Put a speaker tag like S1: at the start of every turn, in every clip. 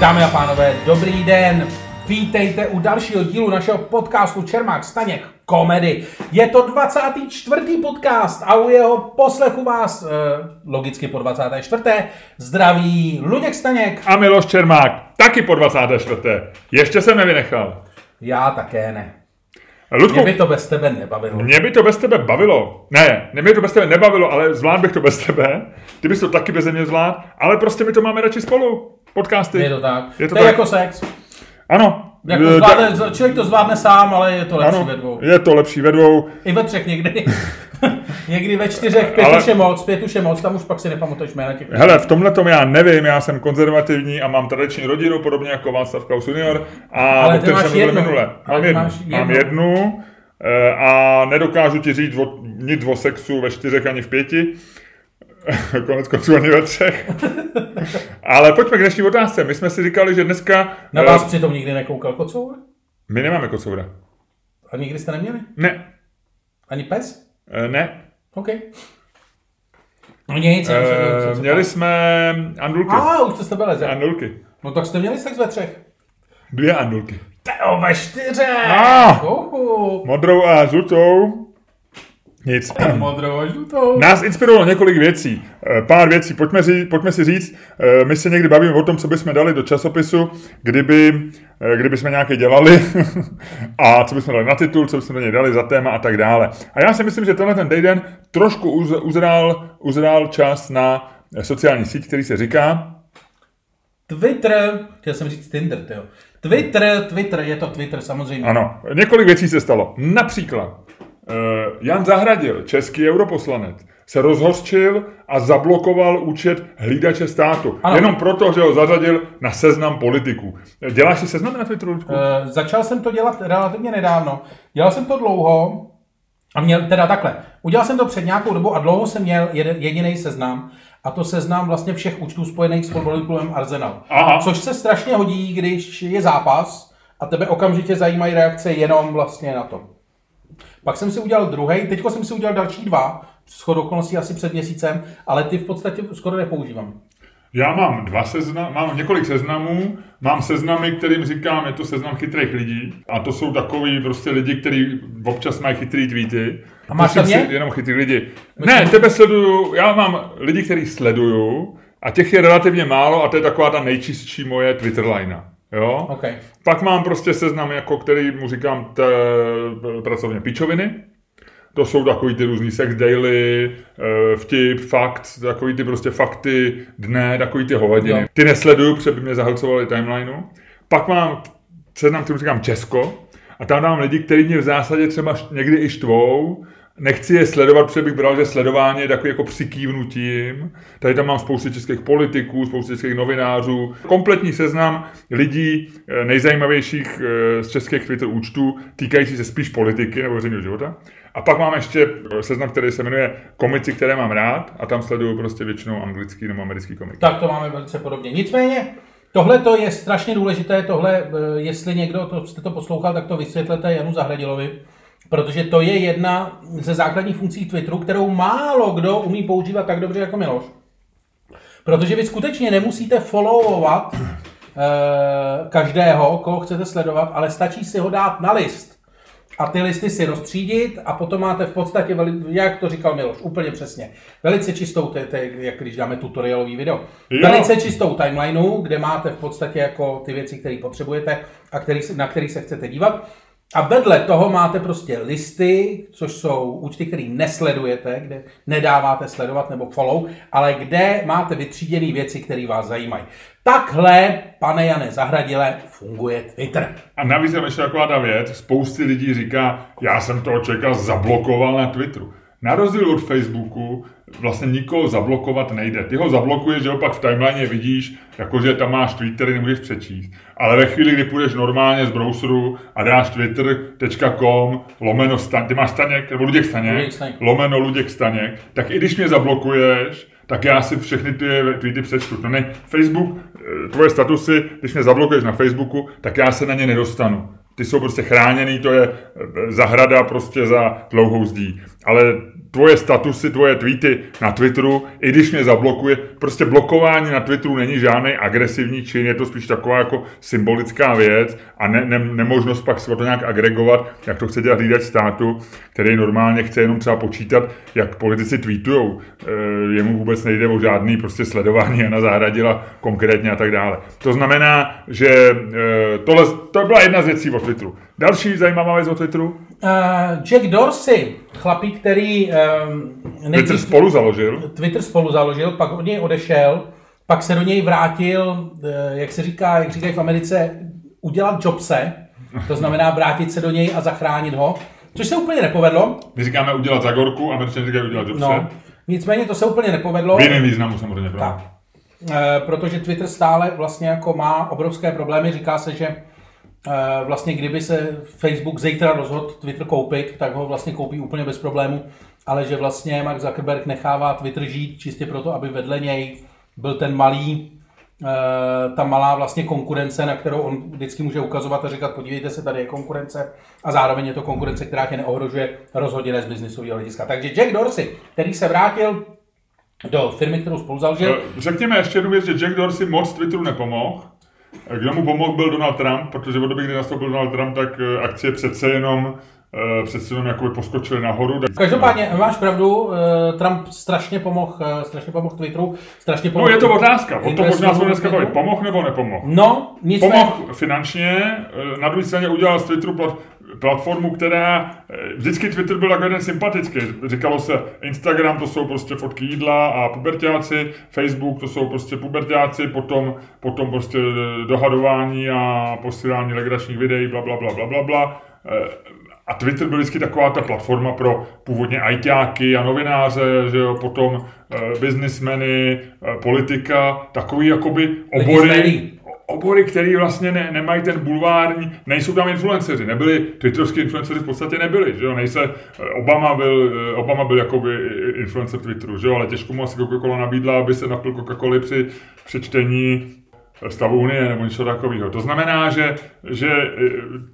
S1: Dámy a pánové, dobrý den. Vítejte u dalšího dílu našeho podcastu Čermák Staněk komedy. Je to 24. podcast a u jeho poslechu vás, eh, logicky po 24. zdraví Luděk Staněk.
S2: A Miloš Čermák, taky po 24. Ještě jsem nevynechal.
S1: Já také ne.
S2: Ludku,
S1: Mě by to bez tebe nebavilo.
S2: mě by to bez tebe bavilo. Ne, mě by to bez tebe nebavilo, ale zvlád bych to bez tebe. Ty bys to taky bez mě zvlád, ale prostě my to máme radši spolu. Podcasty.
S1: Je to tak.
S2: Je to
S1: to je
S2: tak.
S1: jako sex.
S2: Ano.
S1: Jako
S2: Eh,
S1: zvládne, člověk to zvládne sám, ale je to lepší
S2: ano,
S1: ve dvou.
S2: je to lepší ve dvou.
S1: I ve třech někdy. někdy ve čtyřech, pět
S2: Ale-
S1: už je moc, pět už je moc, tam už pak si nepamatuješ jména těch.
S2: Hele, v tomhle tom já nevím, já jsem konzervativní a mám tradiční rodinu, podobně jako Václav Klaus junior. A
S1: Ale
S2: o
S1: ty
S2: kterém
S1: máš
S2: jsem mluvil
S1: jednu.
S2: minule.
S1: Ale
S2: Mám jednu.
S1: máš
S2: Mám
S1: jednu.
S2: jednu eh, a nedokážu ti říct o, nic o sexu ve čtyřech ani v pěti. Konec konců ani ve třech. Ale pojďme k dnešní otázce. My jsme si říkali, že dneska...
S1: Na vás přitom nikdy nekoukal kocour?
S2: My nemáme kocoura.
S1: A nikdy jste neměli?
S2: Ne,
S1: Ani pes?
S2: eh, ne.
S1: OK. No nic, jsem-
S2: Eh,
S1: se
S2: měli
S1: ptal.
S2: jsme andulky.
S1: A, už jste byli, že?
S2: Andulky.
S1: No tak jste měli sex ve třech.
S2: Dvě andulky.
S1: Teo, ve čtyřech!
S2: Ah!
S1: Uhu.
S2: Modrou a žlutou. Nic.
S1: Modrou a žlutou.
S2: Nás inspirovalo několik věcí. Eh, Pár věcí. Pojďme, ří, pojďme si říct, eh, my se někdy bavíme o tom, co bychom dali do časopisu, kdyby, eh, kdyby jsme nějaké dělali a co bychom dali na titul, co bychom do něj dali za téma a tak dále. A já si myslím, že tenhle ten týden trošku uz, uzrál, uzrál čas na sociální síť, který se říká
S1: Twitter, chtěl jsem říct Tinder, jo. Twitter, Twitter, je to Twitter samozřejmě.
S2: Ano, několik věcí se stalo. Například Jan Zahradil, český europoslanec, se rozhořčil a zablokoval účet hlídače státu.
S1: Ano.
S2: Jenom proto, že ho zařadil na seznam politiků. Děláš si seznam na Twitteru?
S1: Uh, začal jsem to dělat relativně nedávno. Dělal jsem to dlouho a měl teda takhle. Udělal jsem to před nějakou dobu a dlouho jsem měl jediný seznam a to seznam vlastně všech účtů spojených s fotbalovým klubem Arsenal.
S2: Aha.
S1: Což se strašně hodí, když je zápas a tebe okamžitě zajímají reakce jenom vlastně na to. Pak jsem si udělal druhý, teďko jsem si udělal další dva, shodou okolností asi před měsícem, ale ty v podstatě skoro nepoužívám.
S2: Já mám dva seznam, mám několik seznamů, mám seznamy, kterým říkám, je to seznam chytrých lidí a to jsou takový prostě lidi, kteří občas mají chytrý tweety.
S1: A máš tam
S2: Myslím
S1: mě?
S2: Jenom chytrý lidi. Ne, tebe sleduju, já mám lidi, který sleduju a těch je relativně málo a to je taková ta nejčistší moje Twitter line. Jo?
S1: OK.
S2: Pak mám prostě seznam, jako který mu říkám te, pracovně pičoviny. To jsou takový ty různý sex daily, eh, vtip, fakt, takový ty prostě fakty dne, takový ty hovadiny.
S1: Jo.
S2: Ty nesleduju, protože by mě zahlcovali timelineu. Pak mám seznam, který říkám Česko, a tam dám lidi, kteří mě v zásadě třeba někdy i štvou, Nechci je sledovat, protože bych bral, že sledování je takový jako přikývnutím. Tady tam mám spoustu českých politiků, spoustu českých novinářů. Kompletní seznam lidí eh, nejzajímavějších eh, z českých Twitter účtů, týkající se spíš politiky nebo veřejného života. A pak mám ještě eh, seznam, který se jmenuje Komici, které mám rád a tam sleduju prostě většinou anglický nebo americký komik.
S1: Tak to máme velice podobně. Nicméně, tohle to je strašně důležité, tohle, jestli někdo to, jste to poslouchal, tak to vysvětlete Janu Zahradilovi, protože to je jedna ze základních funkcí Twitteru, kterou málo kdo umí používat tak dobře jako Miloš. Protože vy skutečně nemusíte followovat eh, každého, koho chcete sledovat, ale stačí si ho dát na list a ty listy si rozstřídit a potom máte v podstatě, veli, jak to říkal Miloš, úplně přesně, velice čistou, to je, to je, jak když dáme tutorialový video,
S2: Jo.
S1: velice čistou timelineu, kde máte v podstatě jako ty věci, které potřebujete a který, na který se chcete dívat. A vedle toho máte prostě listy, což jsou účty, které nesledujete, kde nedáváte sledovat nebo follow, ale kde máte vytříděné věci, které vás zajímají. Takhle, pane Jane Zahradile, funguje Twitter.
S2: A navíc je ještě taková ta věc, spousty lidí říká, já jsem toho člověka zablokoval na Twitteru. Na rozdíl od Facebooku vlastně nikoho zablokovat nejde. Ty ho zablokuješ, že opak v timeline vidíš, jakože tam máš tweet, který nemůžeš přečíst. Ale ve chvíli, kdy půjdeš normálně z browseru a dáš twitter.com lomeno staň, ty máš Staněk, nebo Luděk Staněk,
S1: Luděk Staněk.
S2: lomeno Luděk Staněk, tak i když mě zablokuješ, tak já si všechny ty tweety přečtu. To ne, Facebook, eh, tvoje statusy, když mě zablokuješ na Facebooku, tak já se na ně nedostanu. Ty jsou prostě chráněný, to je eh, zahrada prostě za dlouhou zdí. Ale tvoje statusy, tvoje tweety na Twitteru, i když mě zablokuje. Prostě blokování na Twitteru není žádný agresivní čin, je to spíš taková jako symbolická věc a ne, ne, nemožnost pak se to nějak agregovat, jak to chce dělat hlídač státu, který normálně chce jenom třeba počítat, jak politici tweetujou. E, jemu vůbec nejde o žádný prostě sledování Jana Zahradila konkrétně a tak dále. To znamená, že e, tohle, to byla jedna z věcí o Twitteru. Další zajímavá věc o Twitteru?
S1: Uh, Jack Dorsey, chlapík, který...
S2: Um, Twitter spolu založil.
S1: Twitter spolu založil, pak od něj odešel, pak se do něj vrátil, uh, jak se říká, jak říkají v Americe, udělat jobse, to znamená vrátit se do něj a zachránit ho, což se úplně nepovedlo.
S2: My říkáme udělat zagorku, američané říkají udělat jobse. No,
S1: nicméně to se úplně nepovedlo.
S2: V jiném významu samozřejmě.
S1: Tak. Uh, protože Twitter stále vlastně jako má obrovské problémy, říká se, že Eh, vlastně kdyby se Facebook zítra rozhodl Twitter koupit, tak ho vlastně koupí úplně bez problému, ale že vlastně Mark Zuckerberg nechává Twitter žít čistě proto, aby vedle něj byl ten malý, eh, ta malá vlastně konkurence, na kterou on vždycky může ukazovat a říkat, podívejte se, tady je konkurence a zároveň je to konkurence, která tě neohrožuje rozhodně ne z biznisového hlediska. Takže Jack Dorsey, který se vrátil do firmy, kterou spolu založil.
S2: Eh, řekněme ještě jednu věc, že Jack Dorsey moc Twitteru nepomohl, kdo mu pomohl, byl Donald Trump, protože od doby, kdy nastoupil Donald Trump, tak eh, akcie přece jenom uh, přece jenom jako poskočily nahoru. Tak...
S1: Každopádně máš pravdu, uh, Trump strašně pomohl, strašně pomohl Twitteru, strašně pomohl...
S2: No je to otázka, o to možná se dneska bavit. Pomohl nebo nepomohl?
S1: No,
S2: nicméně... Pomohl finančně, na druhé straně udělal z Twitteru platformu, která eh, vždycky Twitter byl jako jeden sympatický. Říkalo se, Instagram to jsou prostě fotky jídla a pubertáci, Facebook to jsou prostě pubertáci, potom, potom prostě dohadování a posílání legračních videí, bla, bla, bla, bla, bla, bla. Eh, a Twitter byl vždycky taková ta platforma pro původně ajťáky a novináře, že jo, potom e, biznismeny, e, politika, takový jakoby obory, obory, které vlastně ne, nemají ten bulvární, nejsou tam influenceři, nebyli, twitterovský influenceři v podstatě nebyli, že jo, nejse, Obama byl, Obama byl jakoby influencer Twitteru, že jo, ale těžko mu asi Coca-Cola nabídla, aby se napil Coca-Cola při přečtení stavu Unie nebo něco takového. To znamená, že, že e,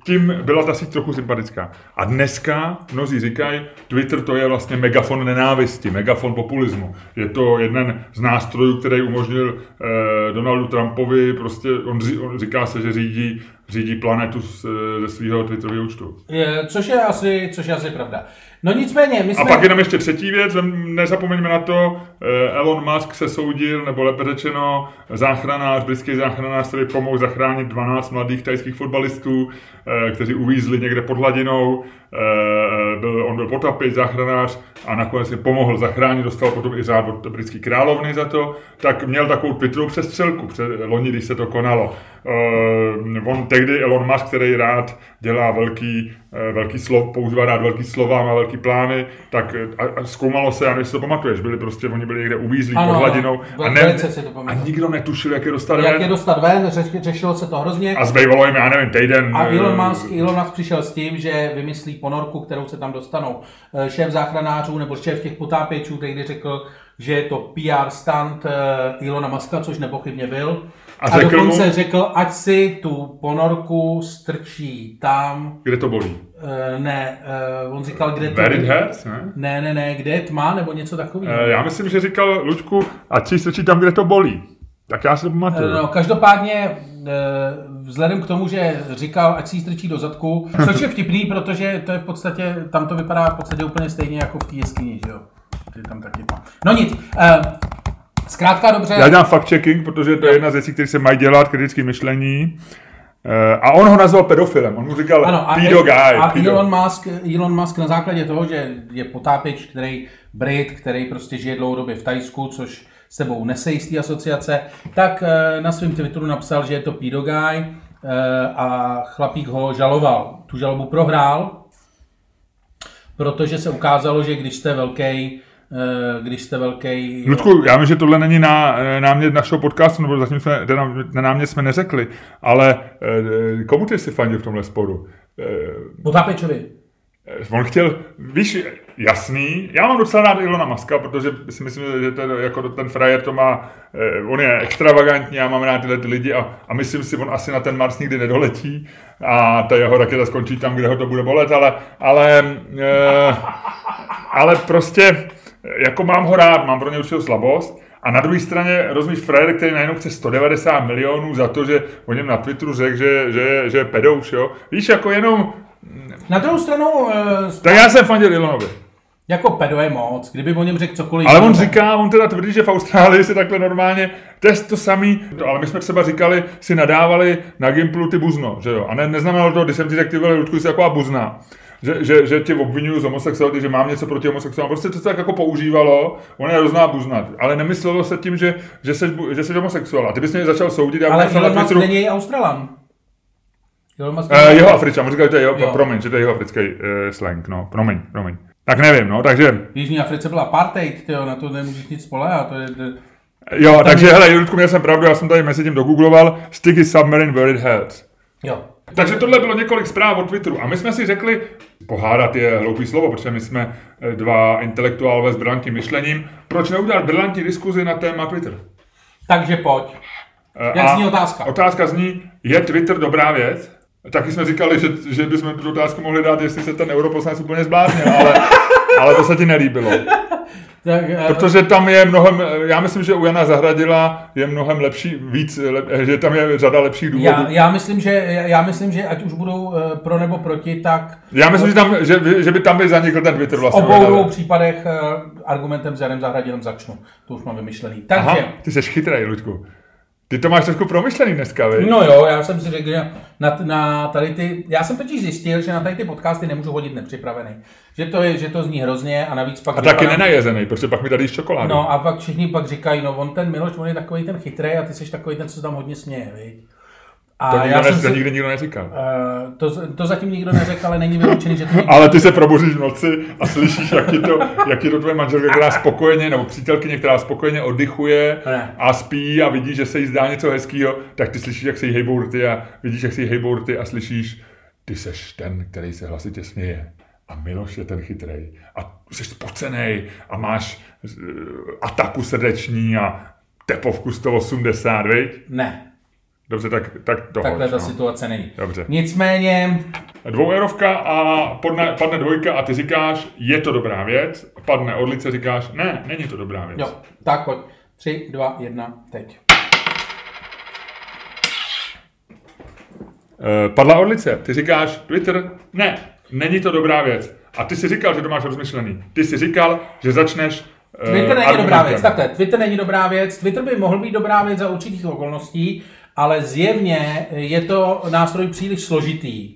S2: tím byla ta síť trochu sympatická. A dneska mnozí říkají, Twitter to je vlastně megafon nenávisti, megafon populismu. Je to jeden z nástrojů, který umožnil eh, Donaldu Trumpovi, prostě on, on říká se, že řídí, řídí planetu ze svého Twitterového účtu.
S1: Je, což, je asi, což je asi pravda. No nicméně, my jsme...
S2: A pak jenom ještě třetí věc, nezapomeňme na to, eh, Elon Musk se soudil, nebo lépe řečeno, záchranář, britský záchranář, který pomohl zachránit 12 mladých tajských fotbalistů, eh, kteří uvízli někde pod hladinou, eh, byl, on byl potapit, záchranář a nakonec si pomohl zachránit, dostal potom i řád od britské královny za to, tak měl takovou Twitterovou přestřelku před loni, když se to konalo. On tehdy Elon Musk, který rád dělá velký, velký slov, používá rád velký slova, má velký plány, tak a, a zkoumalo se, já nevím, to pamatuješ, byli prostě, oni byli někde uvízlí pod hladinou
S1: a, ne,
S2: a nikdo netušil, jak je dostat
S1: jak ven. Jak je dostat ven, řešilo se to hrozně.
S2: A zbývalo jim, já nevím, týden.
S1: A Elon Musk, Elon Musk přišel s tím, že vymyslí ponorku, kterou se tam dostanou. Eh, šéf záchranářů nebo šéf těch potápěčů, který řekl, že je to PR stand eh, Elona Muska, což nepochybně byl. A, a dokonce mu, řekl, ať si tu ponorku strčí tam.
S2: Kde to bolí?
S1: Uh, ne, uh, on říkal, kde to
S2: hurts, ne?
S1: ne? Ne, ne, kde je tma, nebo něco takového.
S2: Uh, já myslím, že říkal Lučku, ať si strčí tam, kde to bolí. Tak já se to pamatuju.
S1: No, každopádně, vzhledem k tomu, že říkal, ať si ji strčí do zadku, což je vtipný, protože to je v podstatě, tam to vypadá v podstatě úplně stejně jako v té jeskyni, že jo? Je tam taky No nic, Zkrátka dobře.
S2: Já dělám fact-checking, protože to je jedna z věcí, které se mají dělat, kritické myšlení. Uh, a on ho nazval pedofilem, on mu říkal ano, a, pedo guy.
S1: A pedo. Elon, Musk, Elon Musk na základě toho, že je potápěč, který Brit, který prostě žije dlouhodobě v Tajsku, což s sebou nese jistý asociace, tak uh, na svém Twitteru napsal, že je to pedo guy uh, a chlapík ho žaloval. Tu žalobu prohrál, protože se ukázalo, že když jste velký Eh, když jste velký...
S2: Ludku, já vím, že tohle není na eh, námět našeho podcastu, nebo zatím jsme, na námět jsme neřekli, ale eh, komu ty jsi fandil v tomhle sporu?
S1: Potápěčovi.
S2: On chtěl, víš, jasný, já mám docela rád Ilona Maska, protože si myslím, že ten, jako ten frajer to má, on je extravagantní, já mám rád tyhle ty lidi a, a myslím si, on asi na ten Mars nikdy nedoletí a ta jeho raketa skončí tam, kde ho to bude bolet, ale, ale ale prostě jako mám ho rád, mám pro ně určitou slabost. A na druhé straně rozumíš frajer, který najednou chce 190 milionů za to, že o něm na Twitteru řekl, že, že, že je pedouš, jo. Víš, jako jenom...
S1: Na druhou stranu... Uh,
S2: tak já jsem fandil Ilonovi.
S1: Jako pedo je moc, kdyby o něm řekl cokoliv.
S2: Ale on říká, on teda tvrdí, že v Austrálii si takhle normálně, to je to samý, ale my jsme třeba říkali, si nadávali na Gimplu ty buzno, že jo. A ne, neznamenalo to, když jsem ti řekl, ty vole, Ludku, jsi taková buzna že, že, že tě obvinuju z homosexuality, že mám něco proti homosexuálům. Prostě to se tak jako používalo, on je hrozná buznat. Ale nemyslelo se tím, že, že, jsi, že jsi homosexuál. A ty bys mě začal soudit.
S1: Ale Elon Musk není Australan.
S2: Uh, jeho Afričan, říkal, že to je jeho, jo. promiň, že to je jeho africký uh, slang, no, promiň, promiň. Tak nevím, no, takže...
S1: V Jižní Africe byla apartheid, tyjo, na to nemůžeš nic spolehat, to je... To...
S2: Jo, takže hele, Jurku, měl jsem pravdu, já jsem tady mezi tím dogoogloval, sticky submarine where it hurts.
S1: Jo.
S2: Takže tohle bylo několik zpráv od Twitteru a my jsme si řekli, pohádat je hloupý slovo, protože my jsme eh, dva intelektuálové s brilantním myšlením, proč neudělat brilantní diskuzi na téma Twitter?
S1: Takže pojď. Eh, Jak a zní otázka?
S2: Otázka zní, je Twitter dobrá věc? Taky jsme říkali, že, že bychom tu otázku mohli dát, jestli se ten europoslanec úplně zbláznil, ale, ale to se ti nelíbilo. Tak, Protože tam je mnohem, já myslím, že u Jana Zahradila je mnohem lepší, víc, že tam je řada lepších důvodů.
S1: Já, já, myslím, že, já myslím, že ať už budou eh, pro nebo proti, tak...
S2: Já myslím, že, tam, že, že by tam by zanikl ten Twitter vlastně.
S1: V obou dvou případech eh, argumentem s Janem Zahradilem začnu. To už mám vymyšlený. Takže... Aha,
S2: ty jsi chytrý, Luďku. Ty to máš trošku promyšlený dneska, vy?
S1: No jo, já jsem si řekl, že na, na tady ty, já jsem totiž zjistil, že na tady ty podcasty nemůžu hodit nepřipravený. Že to, je, že to zní hrozně a navíc pak...
S2: A taky nenajezený, protože pak mi tady čokoládu.
S1: No a pak všichni pak říkají, no on ten Miloš, on je takový ten chytrý a ty jsi takový ten, co se tam hodně směje, viď?
S2: A to já jsem si, nikdy nikdo neříkal.
S1: Uh, to, to zatím nikdo neřekl, ale není vyloučený, že to.
S2: Ale ty se probudíš v noci a slyšíš, jak je to, jak je to tvoje manželka, která spokojeně, nebo přítelkyně, která spokojeně oddychuje ne. a spí a vidí, že se jí zdá něco hezkého, tak ty slyšíš, jak se jí hejbou rty a vidíš, jak se jí hejbou rty a slyšíš, ty seš ten, který se hlasitě směje. A Miloš je ten chytrý. A jsi spocený a máš uh, ataku srdeční a tepovku 180, viď?
S1: Ne.
S2: Dobře, tak, tak to
S1: Takhle ta no. situace není.
S2: Dobře.
S1: Nicméně...
S2: Dvou eurovka a padne, padne dvojka a ty říkáš, je to dobrá věc. Padne odlice, říkáš, ne, není to dobrá věc.
S1: Jo, tak pojď. Tři, dva, jedna, teď.
S2: Uh, padla odlice. Ty říkáš, Twitter, ne, není to dobrá věc. A ty si říkal, že to máš rozmyšlený. Ty si říkal, že začneš
S1: uh, Twitter není dobrá věc. Takhle, Twitter není dobrá věc. Twitter by mohl být dobrá věc za určitých okolností, ale zjevně je to nástroj příliš složitý.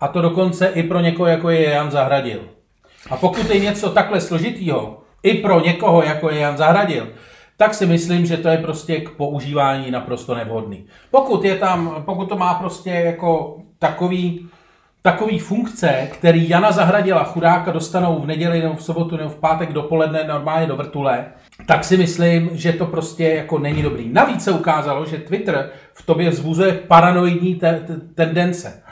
S1: A to dokonce i pro někoho, jako je Jan Zahradil. A pokud je něco takhle složitýho, i pro někoho, jako je Jan Zahradil, tak si myslím, že to je prostě k používání naprosto nevhodný. Pokud je tam, pokud to má prostě jako takový, takový funkce, který Jana Zahradila chudáka dostanou v neděli nebo v sobotu nebo v pátek dopoledne normálně do vrtule, tak si myslím, že to prostě jako není dobrý. Navíc se ukázalo, že Twitter v tobě vzbuzuje paranoidní te- te- tendence.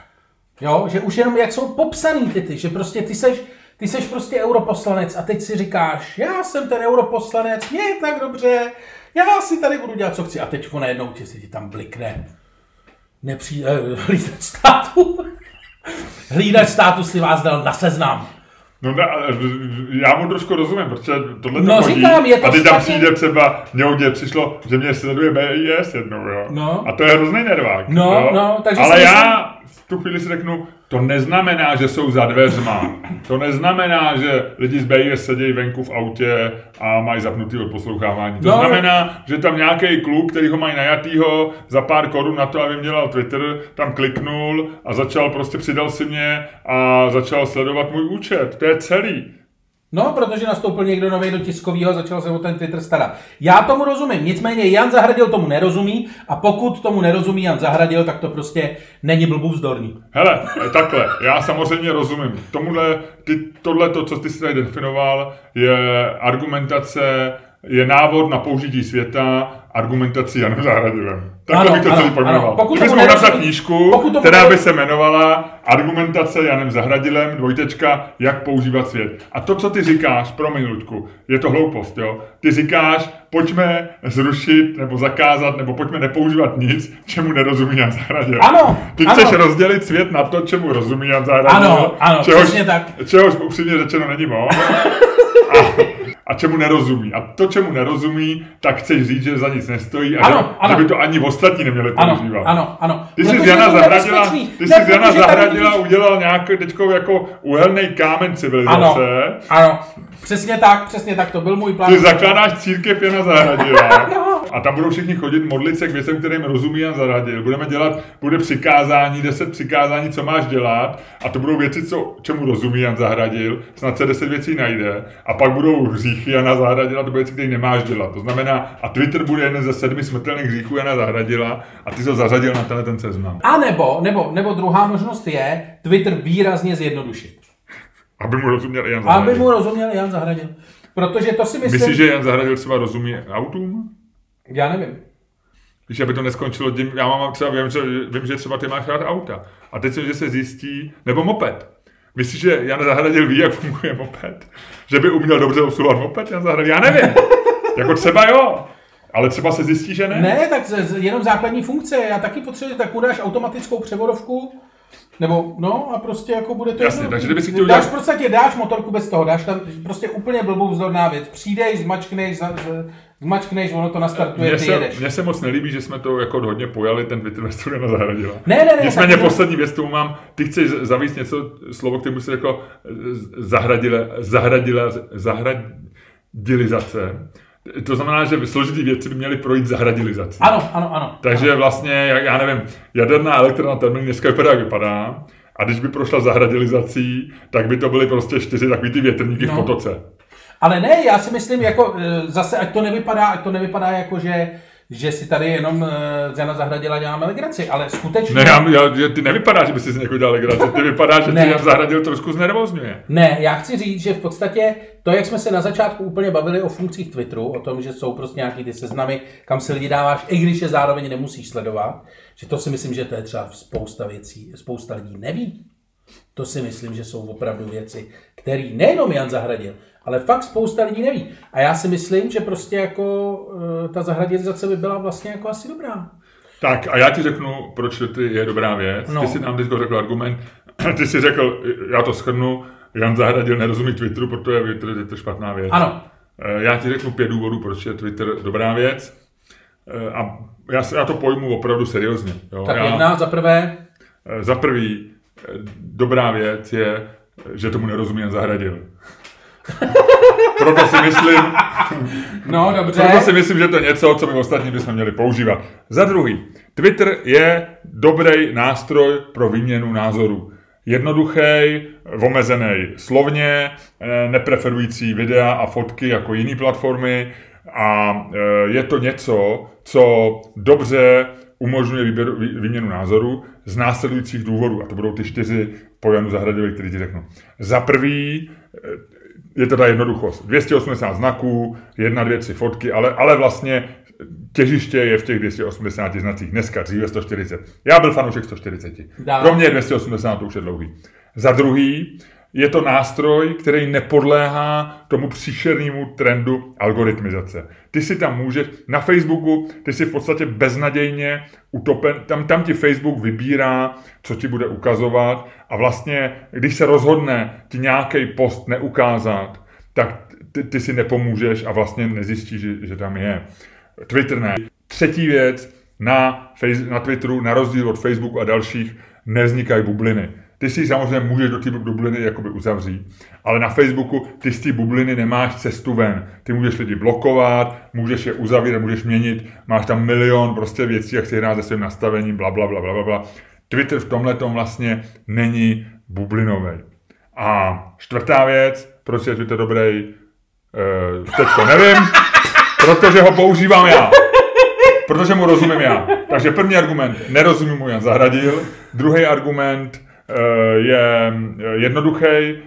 S1: Jo, že už jenom jak jsou popsaný ty, ty že prostě ty seš, ty seš prostě europoslanec a teď si říkáš, já jsem ten europoslanec, je tak dobře, já si tady budu dělat, co chci. A teď ono jednou ti si ti tam blikne. Nepřijde, hlídač státu. hlídač státu si vás dal na seznam.
S2: No ne, já mu trošku rozumím, protože tohle
S1: no,
S2: to
S1: říkám, je to
S2: a teď tam přijde třeba, mě přišlo, že mě sleduje BIS jednou, jo.
S1: No.
S2: A to je hrozný nervák.
S1: No,
S2: jo?
S1: no, takže
S2: Ale já v tu chvíli si řeknu, to neznamená, že jsou za dveřma. To neznamená, že lidi z BIS sedějí venku v autě a mají zapnutý odposlouchávání. To no. znamená, že tam nějaký kluk, který ho mají najatýho za pár korun na to, aby měl dělal Twitter, tam kliknul a začal prostě přidal si mě a začal sledovat můj účet. To je celý.
S1: No, protože nastoupil někdo nový do tiskového začal se o ten Twitter starat. Já tomu rozumím, nicméně Jan Zahradil tomu nerozumí a pokud tomu nerozumí Jan Zahradil, tak to prostě není blbů vzdorný.
S2: Hele, takhle, já samozřejmě rozumím. Tomuhle, ty, tohle, to, co ty si tady definoval, je argumentace je návod na použití světa argumentací Janem Zahradilem. Tak
S1: Ano,
S2: bych to
S1: ano,
S2: celý pojmenoval.
S1: Pokud
S2: Kdybychom napsat knížku,
S1: pokud tomu
S2: která by se jmenovala Argumentace Janem Zahradilem, dvojtečka, jak používat svět. A to, co ty říkáš, promiň Ludku, je to hloupost, jo? Ty říkáš, pojďme zrušit, nebo zakázat, nebo pojďme nepoužívat nic, čemu nerozumí Jan Zahradil.
S1: Ano,
S2: Ty
S1: ano.
S2: chceš rozdělit svět na to, čemu rozumí Jan Zahradil.
S1: Ano, ano,
S2: čehož,
S1: přesně tak.
S2: Čehož upřímně řečeno není moc. A, a čemu nerozumí. A to, čemu nerozumí, tak chceš říct, že za nic nestojí a
S1: Ano,
S2: že,
S1: ano.
S2: že by to ani ostatní neměli
S1: Ano,
S2: používat.
S1: ano, ano.
S2: Ty jsi z Jana Zahradila, ty jsi z Jana Zahradila udělal nějaký teďko jako uhelný kámen
S1: Ano,
S2: civilizace.
S1: ano, přesně tak, přesně tak, to byl můj plán.
S2: Ty zakládáš církev Jana Zahradila a tam budou všichni chodit modlit se k věcem, kterým rozumí Jan Zahradil. Budeme dělat, bude přikázání, deset přikázání, co máš dělat a to budou věci, co, čemu rozumí Jan Zahradil. Snad se deset věcí najde a pak budou hříchy Jana Zahradila, to bude věci, které nemáš dělat. To znamená, a Twitter bude jeden ze sedmi smrtelných hříchů Jana Zahradila a ty jsi ho zařadil na tenhle ten seznam.
S1: A nebo, nebo, nebo druhá možnost je Twitter výrazně zjednodušit.
S2: Aby mu rozuměl i Jan Zahradil.
S1: Aby mu rozuměl Jan Zahradil. Protože to si myslím...
S2: Myslíš, že Jan Zahradil třeba rozumí autům?
S1: Já nevím.
S2: Víš, aby to neskončilo tím, já mám třeba, vím, že, vím, že třeba ty máš rád auta. A teď že se zjistí, nebo moped. Myslíš, že Jan Zahradil ví, jak funguje moped? Že by uměl dobře obsluhovat moped, Jan Zahradil? Já nevím. jako třeba jo. Ale třeba se zjistí, že ne.
S1: Ne, tak z, z, jenom základní funkce. Já taky potřebuji, tak udáš automatickou převodovku, nebo no a prostě jako bude to
S2: Jasně,
S1: jednoduchý.
S2: takže kdyby si chtěl
S1: dáš
S2: udělat-
S1: v podstatě, dáš motorku bez toho, dáš tam prostě úplně blbou vzdorná věc. Přijdeš, zmačkneš, za, za, zmačkneš, ono to nastartuje,
S2: Mně
S1: ty
S2: se,
S1: jedeš.
S2: mně se moc nelíbí, že jsme to jako hodně pojali, ten Twitter ve studiu na Zahradila.
S1: Ne, ne, ne,
S2: Nicméně
S1: tak
S2: poslední věc, kterou mám, ty chceš zavíst něco, slovo, kterému se řeklo z- zahradile, zahradila, zahradilizace. To znamená, že složitý věci by měly projít zahradilizací.
S1: Ano, ano, ano.
S2: Takže vlastně, jak- já nevím, jaderná elektrárna Temelín dneska vypadá, jak vypadá. A když by prošla zahradilizací, tak by to byly prostě čtyři takový ty větrníky v
S1: No.
S2: potoce.
S1: Ale ne, já si myslím, jako eh, zase, ať to nevypadá, ať to nevypadá jako, že, že si tady jenom z Jana Zahradila děláme legraci, ale skutečně...
S2: Ne, já, já, ty nevypadá, že by si z někoho dělal legraci. Ty vypadá, že
S1: Ne.
S2: ty Jan Zahradil trošku znervozňuje.
S1: Ne, já chci říct, že v podstatě to, jak jsme se na začátku úplně bavili o funkcích Twitteru, o tom, že jsou prostě nějaký ty seznamy, kam se lidi dáváš, i když je zároveň nemusíš sledovat, že to si myslím, že to je třeba spousta věcí, spousta lidí neví. To si myslím, že jsou opravdu věci, které nejenom Jan Zahradil, ale fakt spousta lidí neví. A já si myslím, že prostě jako eh, ta zahradilizace by byla vlastně jako asi dobrá.
S2: Tak a já ti řeknu, proč to je dobrá věc.
S1: No.
S2: Ty si nám teď řekl argument, ty si řekl, já to schrnu, Jan Zahradil nerozumí Twitteru, protože Twitter je to špatná věc.
S1: Ano,
S2: Eh, Já ti řeknu pět důvodů, proč je Twitter dobrá věc. Eh, A já, já to pojmu opravdu seriózně. Jo?
S1: tak
S2: já,
S1: jedna za prvé,
S2: Za prvý, dobrá věc je, že tomu nerozumí Jan Zahradil. Proto si myslím,
S1: no dobře,
S2: proto si myslím, že to je něco, co my ostatní bychom měli používat. Za druhý, Twitter je dobrý nástroj pro výměnu názorů. Jednoduchý, omezený slovně, eh, nepreferující videa a fotky jako jiné platformy a eh, je to něco, co dobře umožňuje výběr, vý- výměnu názorů z následujících důvodů. A to budou ty čtyři po Janu Zahradovi, který ti řeknu. Za prvý, eh, je teda jednoduchost. 280 znaků, jedna, dvě, tři fotky, ale, ale vlastně těžiště je v těch 280 znacích. Dneska, dříve 140. Já byl fanoušek 140.
S1: Dá.
S2: Pro mě je 280 to už je dlouhý. Za druhý, je to nástroj, který nepodléhá tomu příšernému trendu algoritmizace. Ty si tam můžeš, na Facebooku, ty si v podstatě beznadějně utopen, tam, tam ti Facebook vybírá, co ti bude ukazovat a vlastně, když se rozhodne ti nějaký post neukázat, tak ty, ty si nepomůžeš a vlastně nezjistíš, že, že tam je. Twitter ne. Třetí věc, na, face, na Twitteru, na rozdíl od Facebooku a dalších, nevznikají bubliny. Ty si samozřejmě můžeš do té bubliny jakoby uzavřít, ale na Facebooku ty z té bubliny nemáš cestu ven. Ty můžeš lidi blokovat, můžeš je uzavírat, můžeš měnit, máš tam milion prostě věcí, jak si hrát se svým nastavením, bla, bla, bla, bla, bla. Twitter v tomhle vlastně není bublinový. A čtvrtá věc, proč je Twitter dobrý, uh, teď to nevím, protože ho používám já. Protože mu rozumím já. Takže první argument, nerozumím mu Jan Zahradil. Druhý argument eh, je jednoduchý.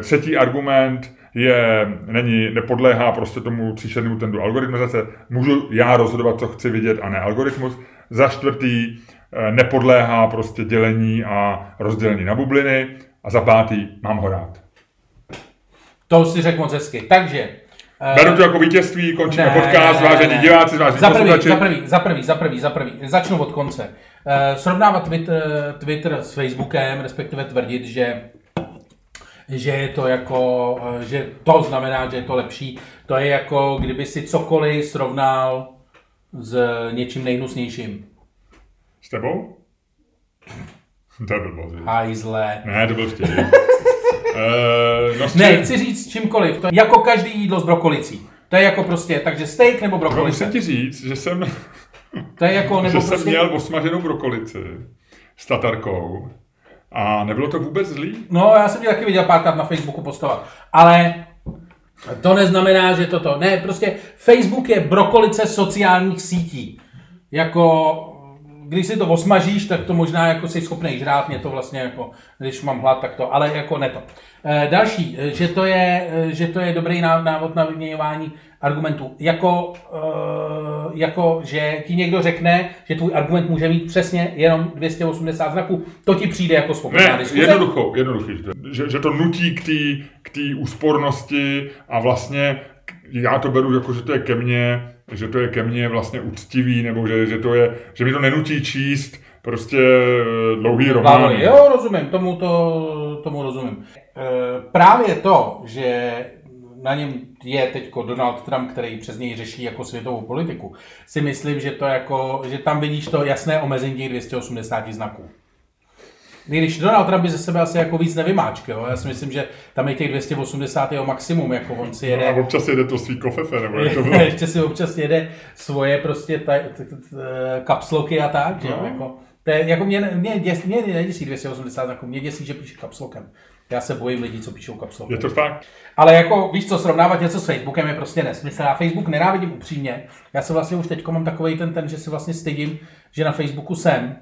S2: Třetí argument, je, není, nepodléhá prostě tomu příšernému trendu algoritmizace. Můžu já rozhodovat, co chci vidět a ne algoritmus. Za čtvrtý, eh, nepodléhá prostě dělení a rozdělení na bubliny. A za pátý, mám ho rád.
S1: To si řekl moc hezky. Takže...
S2: Beru to jako vítězství, končíme ne, podcast, vážení diváci, vážení
S1: za prvý, za prvý, za prvý, za prvý, za prvý. Začnu od konce. Uh, srovnávat Twitter, Twitter s Facebookem, respektive tvrdit, že že je to jako, eh, že to znamená, že je to lepší. To je jako, kdyby si cokoliv srovnal s něčím nejhnusnějším.
S2: S tebou? To byl blbost.
S1: Hajzle.
S2: Ne, to byl vtip. uh,
S1: no ne, chci říct čímkoliv. To je jako každý jídlo s brokolicí. To je jako prostě, takže steak nebo brokolice.
S2: Musím ti říct, že jsem,
S1: to je jako, nebo
S2: že prostě... jsem měl osmaženou brokolici s tatarkou a nebylo to vůbec zlý?
S1: No, já jsem tě taky viděl párkrát na Facebooku postovat. Ale to neznamená, že toto. Ne, prostě Facebook je brokolice sociálních sítí. Jako, když si to osmažíš, tak to možná jako jsi schopný žrát, mě to vlastně jako, když mám hlad, tak to, ale jako ne to. E, další, eh, že to je, eh, že to je dobrý návod na vyměňování argumentů. Jako, uh, jako, že ti někdo řekne, že tvůj argument může mít přesně jenom 280 znaků, to ti přijde jako svobodná diskuze?
S2: jednoduchou, jednoduchý. Že, že to nutí k té k úspornosti a vlastně já to beru jako, že to je ke mně, že to je ke mně vlastně úctivý, nebo že, že, to je, že mi to nenutí číst prostě eh, dlouhý román.
S1: Jo, rozumím, tomu, to, tomu rozumím. E, právě to, že na něm je teď Donald Trump, který přes něj řeší jako světovou politiku, si myslím, že, to jako, že tam vidíš to jasné omezení těch 280 znaků. Když Donald Trump by ze sebe asi jako víc nevymáčkl, jo? já si myslím, že tam je těch 280 jeho maximum, jako on si jede...
S2: No a občas jede to svý kofefe, nebo jak to bylo?
S1: Ještě si občas jede svoje prostě ta, kapsloky a tak, že jo, no. jako... To je, jako mě, mě, děs, mě neděsí 280 znaků, mě děsí, že píše kapslokem. Já se bojím lidí, co píšou kapslou.
S2: Je to fakt.
S1: Ale jako, víš co, srovnávat něco s Facebookem je prostě nesmysl. Já Facebook nenávidím upřímně. Já se vlastně už teď mám takový ten, ten, že si vlastně stydím, že na Facebooku jsem.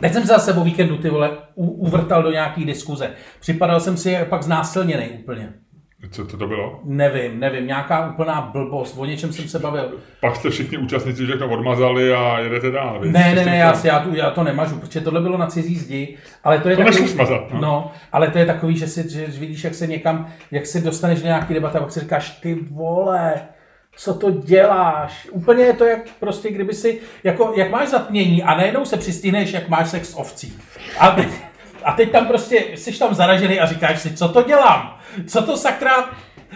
S1: Teď jsem se zase o víkendu ty vole uvrtal do nějaký diskuze. Připadal jsem si pak znásilněný úplně.
S2: Co to, to bylo?
S1: Nevím, nevím, nějaká úplná blbost, o něčem jsem se bavil.
S2: Pak jste všichni účastníci všechno odmazali a jedete dál.
S1: Víc? Ne, ne, ne, já, já, tu, já, to nemažu, protože tohle bylo na cizí zdi, ale to je
S2: to
S1: takový,
S2: smazat, no.
S1: no. ale to je takový, že si že vidíš, jak se někam, jak se dostaneš do nějaký debata, pak si říkáš, ty vole, co to děláš? Úplně je to jak prostě, kdyby si, jako, jak máš zatmění a najednou se přistihneš, jak máš sex s ovcí. A teď, a teď tam prostě jsi tam zaražený a říkáš si, co to dělám? Co to sakra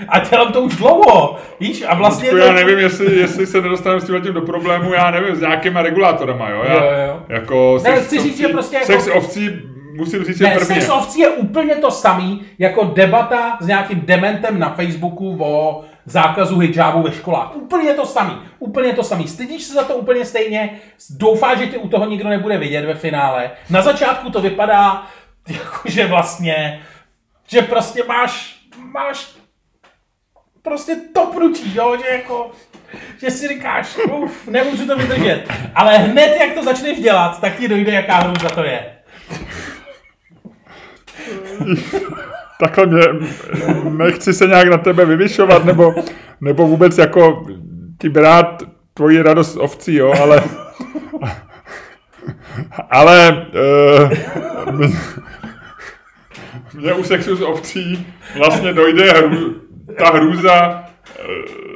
S1: a dělám to už dlouho, víš, a vlastně...
S2: to... Já nevím, jestli, jestli se nedostanu s tím do problému, já nevím, s nějakýma regulátorama, jo? Já,
S1: jo, jo.
S2: Jako
S1: ne, chci říct, že prostě jako...
S2: Sex ovcí musím říct,
S1: ne,
S2: že prvně.
S1: sex ovcí je úplně to samý, jako debata s nějakým dementem na Facebooku o zákazu hijabu ve školách. Úplně to samý. Úplně to samý. Stydíš se za to úplně stejně. Doufáš, že tě u toho nikdo nebude vidět ve finále. Na začátku to vypadá, jako že vlastně, že prostě máš, máš prostě topnutí, jo, že jako, že si říkáš, uf, nemůžu to vydržet. Ale hned, jak to začneš dělat, tak ti dojde, jaká hrůza to je.
S2: Takhle mě, nechci se nějak na tebe vyvyšovat, nebo, nebo vůbec jako ti brát tvoji radost ovcí, jo, ale... Ale... Uh, mě u sexu s ovcí vlastně dojde hru, ta hrůza eh,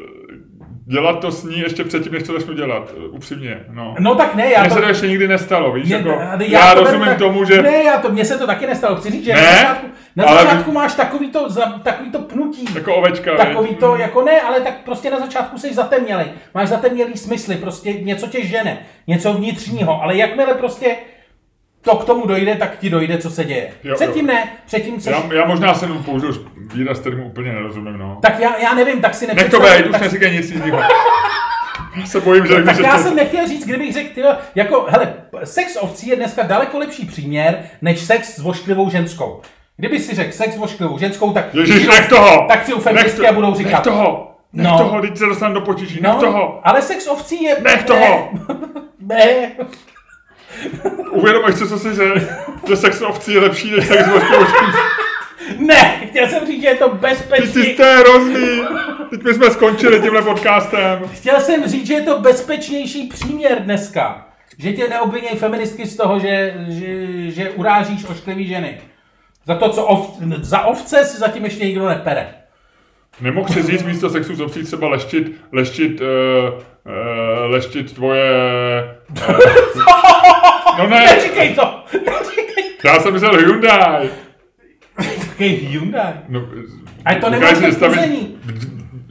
S2: dělat to s ní ještě předtím, než to začnu dělat, eh, upřímně. No,
S1: no tak ne, já
S2: Mně
S1: to...
S2: se to ještě nikdy nestalo, víš,
S1: mě,
S2: jako,
S1: já,
S2: já to rozumím tak, tomu, že...
S1: Ne, já to, mně se to taky nestalo, chci říct, že
S2: ne,
S1: na začátku, na
S2: ale...
S1: začátku máš takový to, takový to pnutí.
S2: Jako ovečka,
S1: Takový to, jako ne, ale tak prostě na začátku jsi zatemnělej. Máš zatemnělý smysly, prostě něco tě žene, něco vnitřního, ale jakmile prostě to k tomu dojde, tak ti dojde, co se děje. Jo, předtím jo. ne, předtím se...
S2: Já, já možná jsem použil výraz, kterému úplně nerozumím, no.
S1: Tak já, já nevím, tak si
S2: Nech to být, už neříkej nic jiného. Já se bojím, že...
S1: Tak já to... jsem nechtěl říct, kdybych řekl, tyjo, jako, hele, sex ovcí je dneska daleko lepší příměr, než sex s vošklivou ženskou. Kdyby si řekl sex s vošklivou ženskou, tak...
S2: Ježiš, nech toho!
S1: Tak si u feministky a budou říkat...
S2: Nech toho! Nech no. toho, teď se dostanu do potíží, nech no, toho!
S1: Ale sex ovcí je...
S2: Nech toho!
S1: ne.
S2: Uvědomuješ si, co jsi řekl? Že sex ovcí je lepší než sex vošklivou ženskou.
S1: Ne, chtěl jsem říct, že je to
S2: Ty, ty
S1: bezpečný.
S2: jste hrozný. Teď my jsme skončili tímhle podcastem.
S1: Chtěl jsem říct, že je to bezpečnější příměr dneska. Že tě neobvinějí feministky z toho, že, že, že urážíš ošklivý ženy. Za to, co ov, za ovce si zatím ještě nikdo nepere.
S2: Nemohl si říct místo sexu s obcí třeba leštit, leštit, uh, uh, leštit tvoje... Uh, no ne,
S1: Neříkej to! Neříkej
S2: já jsem myslel Hyundai.
S1: Takový Hyundai.
S2: No,
S1: A to nemáš.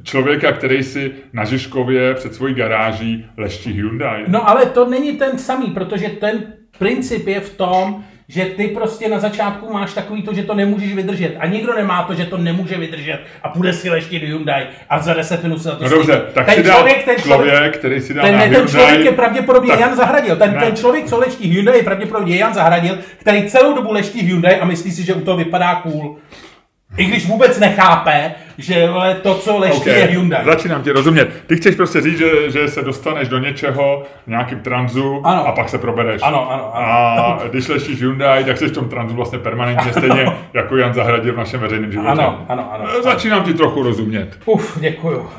S2: Člověka, který si na Žižkově před svojí garáží leští Hyundai.
S1: No ale to není ten samý, protože ten princip je v tom, že ty prostě na začátku máš takový to, že to nemůžeš vydržet. A nikdo nemá to, že to nemůže vydržet a půjde si leštit Hyundai a za 10 minut se za to
S2: No dobře, tak
S1: ten
S2: si
S1: člověk, ten člověk,
S2: člověk, který si dá
S1: ten,
S2: na
S1: ne, ten
S2: Hyundai,
S1: člověk je pravděpodobně
S2: tak-
S1: Jan Zahradil. Ten,
S2: Ne.
S1: ten člověk, co leští Hyundai, je pravděpodobně Jan Zahradil, který celou dobu leští Hyundai a myslí si, že u toho vypadá cool. I když vůbec nechápe, že vole, to, co leští,
S2: Okay.
S1: je Hyundai.
S2: Začínám ti rozumět. Ty chceš prostě říct, že, že se dostaneš do něčeho, v nějakým tranzu
S1: Ano.
S2: a pak se probereš.
S1: Ano, ano, ano.
S2: A když leštíš Hyundai, tak jsi v tom tranzu vlastně permanentně stejně jako Jan Zahradil v našem veřejném životě.
S1: Ano, ano, ano.
S2: Začínám ti trochu rozumět.
S1: Uf, děkuju.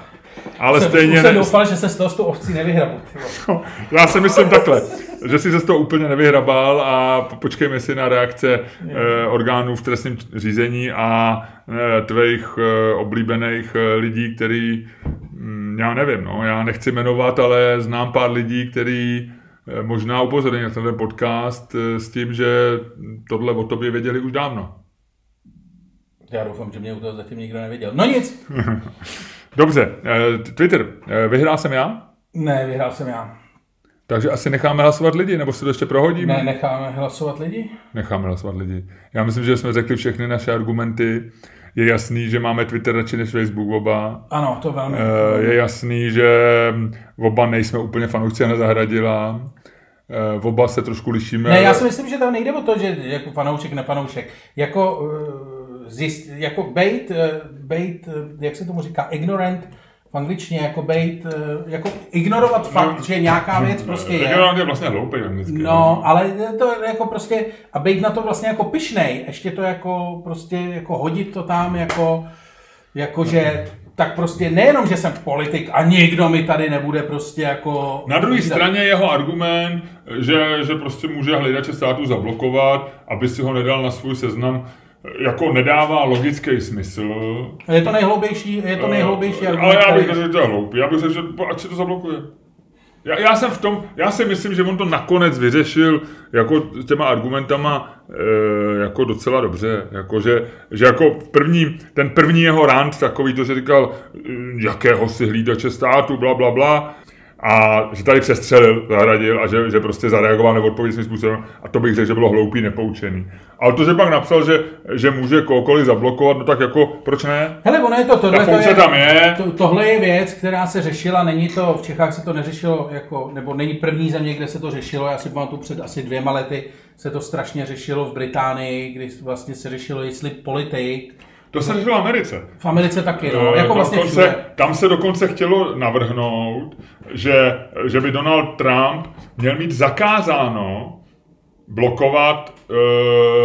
S2: Ale
S1: Jsem,
S2: stejně...
S1: už jsem
S2: Ne...
S1: doufal, že se z toho s tou ovcí nevyhrabu. vole.
S2: Já si myslím takhle, že si se z toho úplně nevyhrabal a po- počkejme si na reakce eh, orgánů v trestním řízení a eh, tvých eh, oblíbených eh, lidí, který, hm, já nevím, no, já nechci jmenovat, ale znám pár lidí, který eh, možná upozorní na ten podcast eh, s tím, že tohle o tobě věděli už dávno.
S1: Já doufám, že mě u toho zatím nikdo neviděl. No nic.
S2: Dobře, eh, Twitter, eh, vyhrál jsem já?
S1: Ne, vyhrál jsem já.
S2: Takže asi necháme hlasovat lidi, nebo si to ještě prohodíme?
S1: Ne, necháme hlasovat lidi?
S2: Necháme hlasovat lidi. Já myslím, že jsme řekli všechny naše argumenty. Je jasný, že máme Twitter radši než Facebook oba.
S1: Ano, to velmi.
S2: Eh, Je jasný, že oba nejsme úplně fanoušci na Zahradila. Oba se trošku lišíme.
S1: Ne, já si myslím, že tam nejde o to, že jako fanoušek, nefanoušek. Jako, zjist, jako bait, uh, bait, uh, jak se tomu říká, ignorant v angličtině, jako bait, uh, jako ignorovat fakt, že nějaká věc prostě je.
S2: Regionální je vlastně hloupý anglicky.
S1: No, ale je to jako prostě, a být na to vlastně jako pyšnej, ještě to jako prostě, jako hodit to tam jako, jako že, tak prostě nejenom, že jsem politik a nikdo mi tady nebude prostě jako...
S2: Na druhé straně jeho argument, že, že prostě může hledače státu zablokovat, aby si ho nedal na svůj seznam, jako nedává logický smysl.
S1: Je to nejhloubější, je to nejhloubější
S2: Ale
S1: argument,
S2: já bych řekl, že to je hloupý. Já bych řekl, že ať si to zablokuje. Já, já, jsem v tom, já si myslím, že on to nakonec vyřešil jako těma argumentama e, jako docela dobře. Jako, že, že jako první, ten první jeho rant takový, to, že říkal, e, jakého si hlídače státu, bla, bla, bla. A že tady přestřelil, zahradil a že, že prostě zareagoval neodpovědným způsobem. A to bych řekl, že bylo hloupý, nepoučený. Ale to, že pak napsal, že, že může kohokoliv zablokovat, no tak jako, proč ne?
S1: Hele, ono je to, tohle to je,
S2: tam je.
S1: To, tohle je věc, která se řešila, není to, v Čechách se to neřešilo, jako, nebo není první země, kde se to řešilo, já si pamatuju před asi dvěma lety se to strašně řešilo v Británii, kdy vlastně se řešilo, jestli politik,
S2: To se řešilo v Americe.
S1: v Americe taky, no, jako vlastně
S2: dokonce,
S1: všude.
S2: tam se dokonce chtělo navrhnout, že, že by Donald Trump měl mít zakázáno blokovat uh,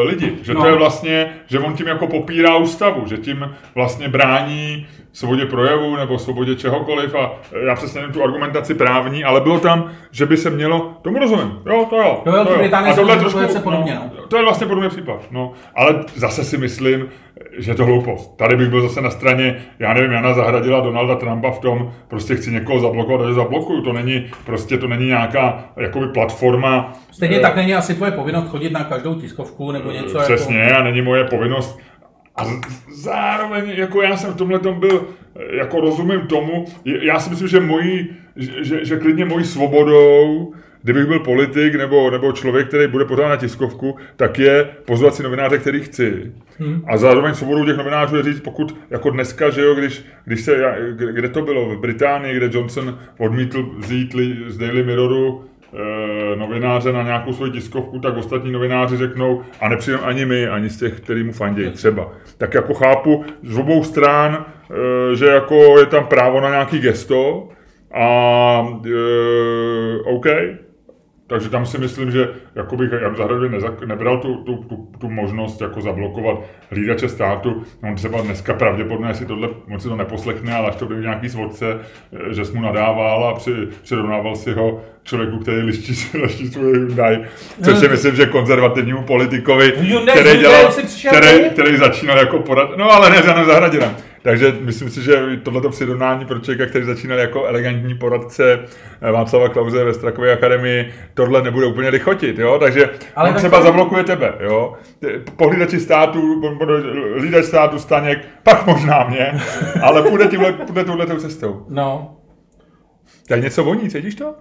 S2: lidi. Že no.
S1: No.
S2: to je vlastně, že on tím jako popírá ústavu, že tím vlastně brání svobodě projevu nebo svobodě čehokoliv a eh, já přesně nevím tu argumentaci právní, ale bylo tam, že by se mělo, tomu rozumím, jo, to jo.
S1: Do Velké
S2: to jo. A tohle
S1: to
S2: trošku,
S1: podobně,
S2: no, to je vlastně podobný případ, no. Ale zase si myslím, že je to hloupost. Tady bych byl zase na straně, já nevím, Jana Zahradila Donalda Trumpa v tom, prostě chci někoho zablokovat, takže zablokuju. To není, prostě to není nějaká jakoby platforma.
S1: Stejně
S2: eh,
S1: tak není asi tvoje povinnost chodit na každou tiskovku nebo něco
S2: Přesně,
S1: jako...
S2: a není moje povinnost. A zároveň, jako já jsem v tomhle tom byl, eh, jako rozumím tomu, já si myslím, že mojí, že, že, že klidně mojí svobodou, kdybych byl politik nebo, nebo člověk, který bude pořád na tiskovku, tak je pozvat si novináře, který chci. Hmm. A zároveň svobodou těch novinářů je říct, pokud jako dneska, že jo, když, když se, kde to bylo, v Británii, kde Johnson odmítl vzít li, z Daily Mirroru eh, novináře na nějakou svoji tiskovku, tak ostatní novináři řeknou, a nepřijdeme ani my, ani z těch, který mu fandějí třeba. Tak jako chápu z obou stran, eh, že jako je tam právo na nějaký gesto a eh, OK, takže tam si myslím, že jako bych Jan Zahradový nebral tu, tu, tu, tu, možnost jako zablokovat hlídače státu. On třeba dneska pravděpodobně si tohle, on si to neposlechne, ale až to bude nějaký svodce, eh, že jsi mu nadával a při, přirovnával si ho člověku, který liští, liští svůj Hyundai, což si no. myslím, že konzervativnímu politikovi,
S1: Hyundai,
S2: který, dělal, který, který začínal jako porad, no ale ne za Zahradina. Takže myslím si, že tohleto přirovnání pro člověka, který začínal jako elegantní poradce eh, Václava Klauze ve Strakové akademii, tohle nebude úplně lichotit, jo? Takže Ale on třeba to... zablokuje tebe, jo? Pohlídači státu, lídač státu Staněk, pak možná mě, ale půjde, tímhle, půjde touhletou cestou.
S1: No.
S2: Tady něco voní, cítíš to?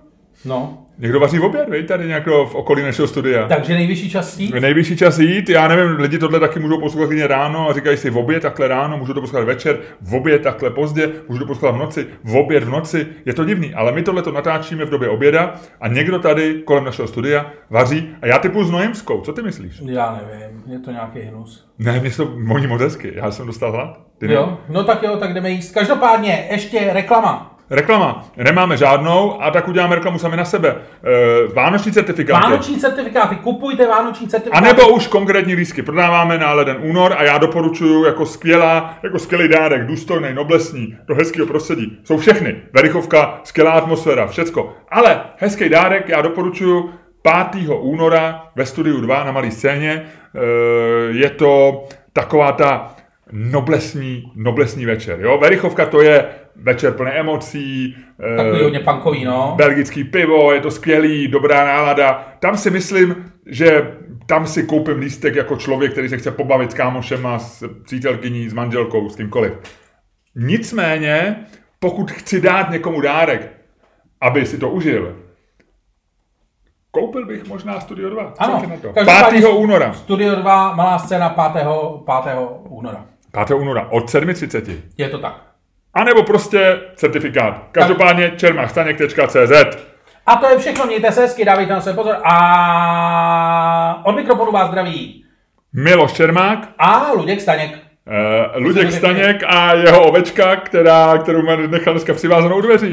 S1: No.
S2: Někdo vaří v oběd, vej, tady nějak v okolí našeho studia.
S1: Takže nejvyšší čas jít?
S2: Nejvyšší čas jít, já nevím, lidi tohle taky můžou poslouchat ráno a říkají si v oběd takhle ráno, můžu to poslouchat večer, v oběd takhle pozdě, můžu to poslouchat v noci, v oběd v noci, je to divný, ale my tohle to natáčíme v době oběda a někdo tady kolem našeho studia vaří a já typu s Nojemskou, co ty myslíš?
S1: Já nevím, je to nějaký hnus.
S2: Ne, mě to moní moc hezky, já jsem dostal hlad.
S1: Ty jo, no tak jo, tak jdeme jíst. Každopádně, ještě reklama.
S2: Reklama. Nemáme žádnou a tak uděláme reklamu sami na sebe. E, vánoční certifikáty.
S1: Vánoční certifikáty. Kupujte vánoční certifikáty.
S2: A nebo už konkrétní lístky. Prodáváme na leden únor a já doporučuji jako skvělá, jako skvělý dárek, důstojný, noblesní, do hezkého prostředí. Jsou všechny. Verichovka, skvělá atmosféra, všecko. Ale hezký dárek já doporučuji 5. února ve studiu 2 na malé scéně. E, je to taková ta noblesní, noblesní večer. Jo? Verichovka to je večer plný emocí.
S1: Takový hodně punkový, no.
S2: Belgický pivo, je to skvělý, dobrá nálada. Tam si myslím, že tam si koupím lístek jako člověk, který se chce pobavit s kámošema, s přítelkyní, s manželkou, s kýmkoliv. Nicméně, pokud chci dát někomu dárek, aby si to užil, koupil bych možná Studio 2.
S1: Ano,
S2: to? 5. února.
S1: Studio 2, malá scéna 5. 5. února.
S2: 5. února od 7.30.
S1: Je to tak.
S2: A nebo prostě certifikát. Každopádně čermachstaněk.cz
S1: A to je všechno, mějte se hezky, dávejte na sebe pozor. A od mikrofonu vás zdraví
S2: Miloš Čermák
S1: a Luděk Staněk.
S2: Uh, Luděk Staněk a jeho ovečka, která, kterou má nechal dneska přivázanou dveří.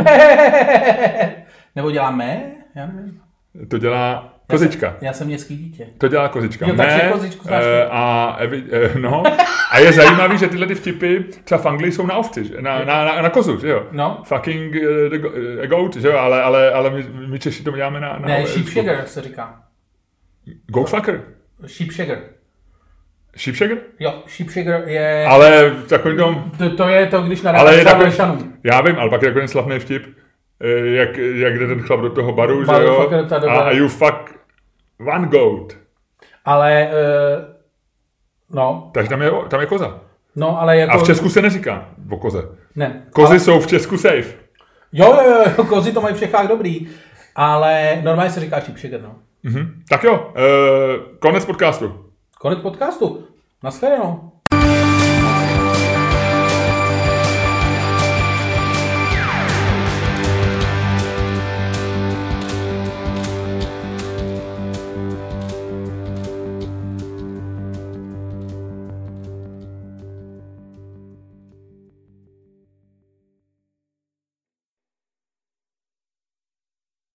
S1: nebo děláme? Já nevím.
S2: To dělá Kozička. Já
S1: jsem, já jsem městský dítě.
S2: To dělá kozička.
S1: Jo,
S2: ne,
S1: kozičku
S2: uh, a, uh, no, a je zajímavý, že tyhle ty vtipy třeba v Anglii jsou na ovci, na, na, na, na kozu, že jo?
S1: No.
S2: Fucking uh, the, uh, goat, že jo? Ale, ale, ale my, my Češi to děláme na... na
S1: ne, sheepshagger se říká.
S2: Goat fucker?
S1: Sheepshagger.
S2: Sheepshagger?
S1: Jo, sheepshagger je...
S2: Ale takový tom...
S1: To, to je to, když nadáváš takový...
S2: Já vím, ale pak je takový slavný vtip, eh, jak, jak jde ten chlap do toho baru, baru že jo? A, a you fuck one goat.
S1: Ale, uh, no.
S2: Takže tam je, tam je koza.
S1: No, ale jako...
S2: A v Česku se neříká o koze.
S1: Ne.
S2: Kozy ale... jsou v Česku safe.
S1: Jo, jo, jo, kozy to mají v Čechách dobrý. Ale normálně se říká sheepshagger, no.
S2: Mm-hmm. Tak jo, uh, konec podcastu.
S1: Konec podcastu. Naschledanou.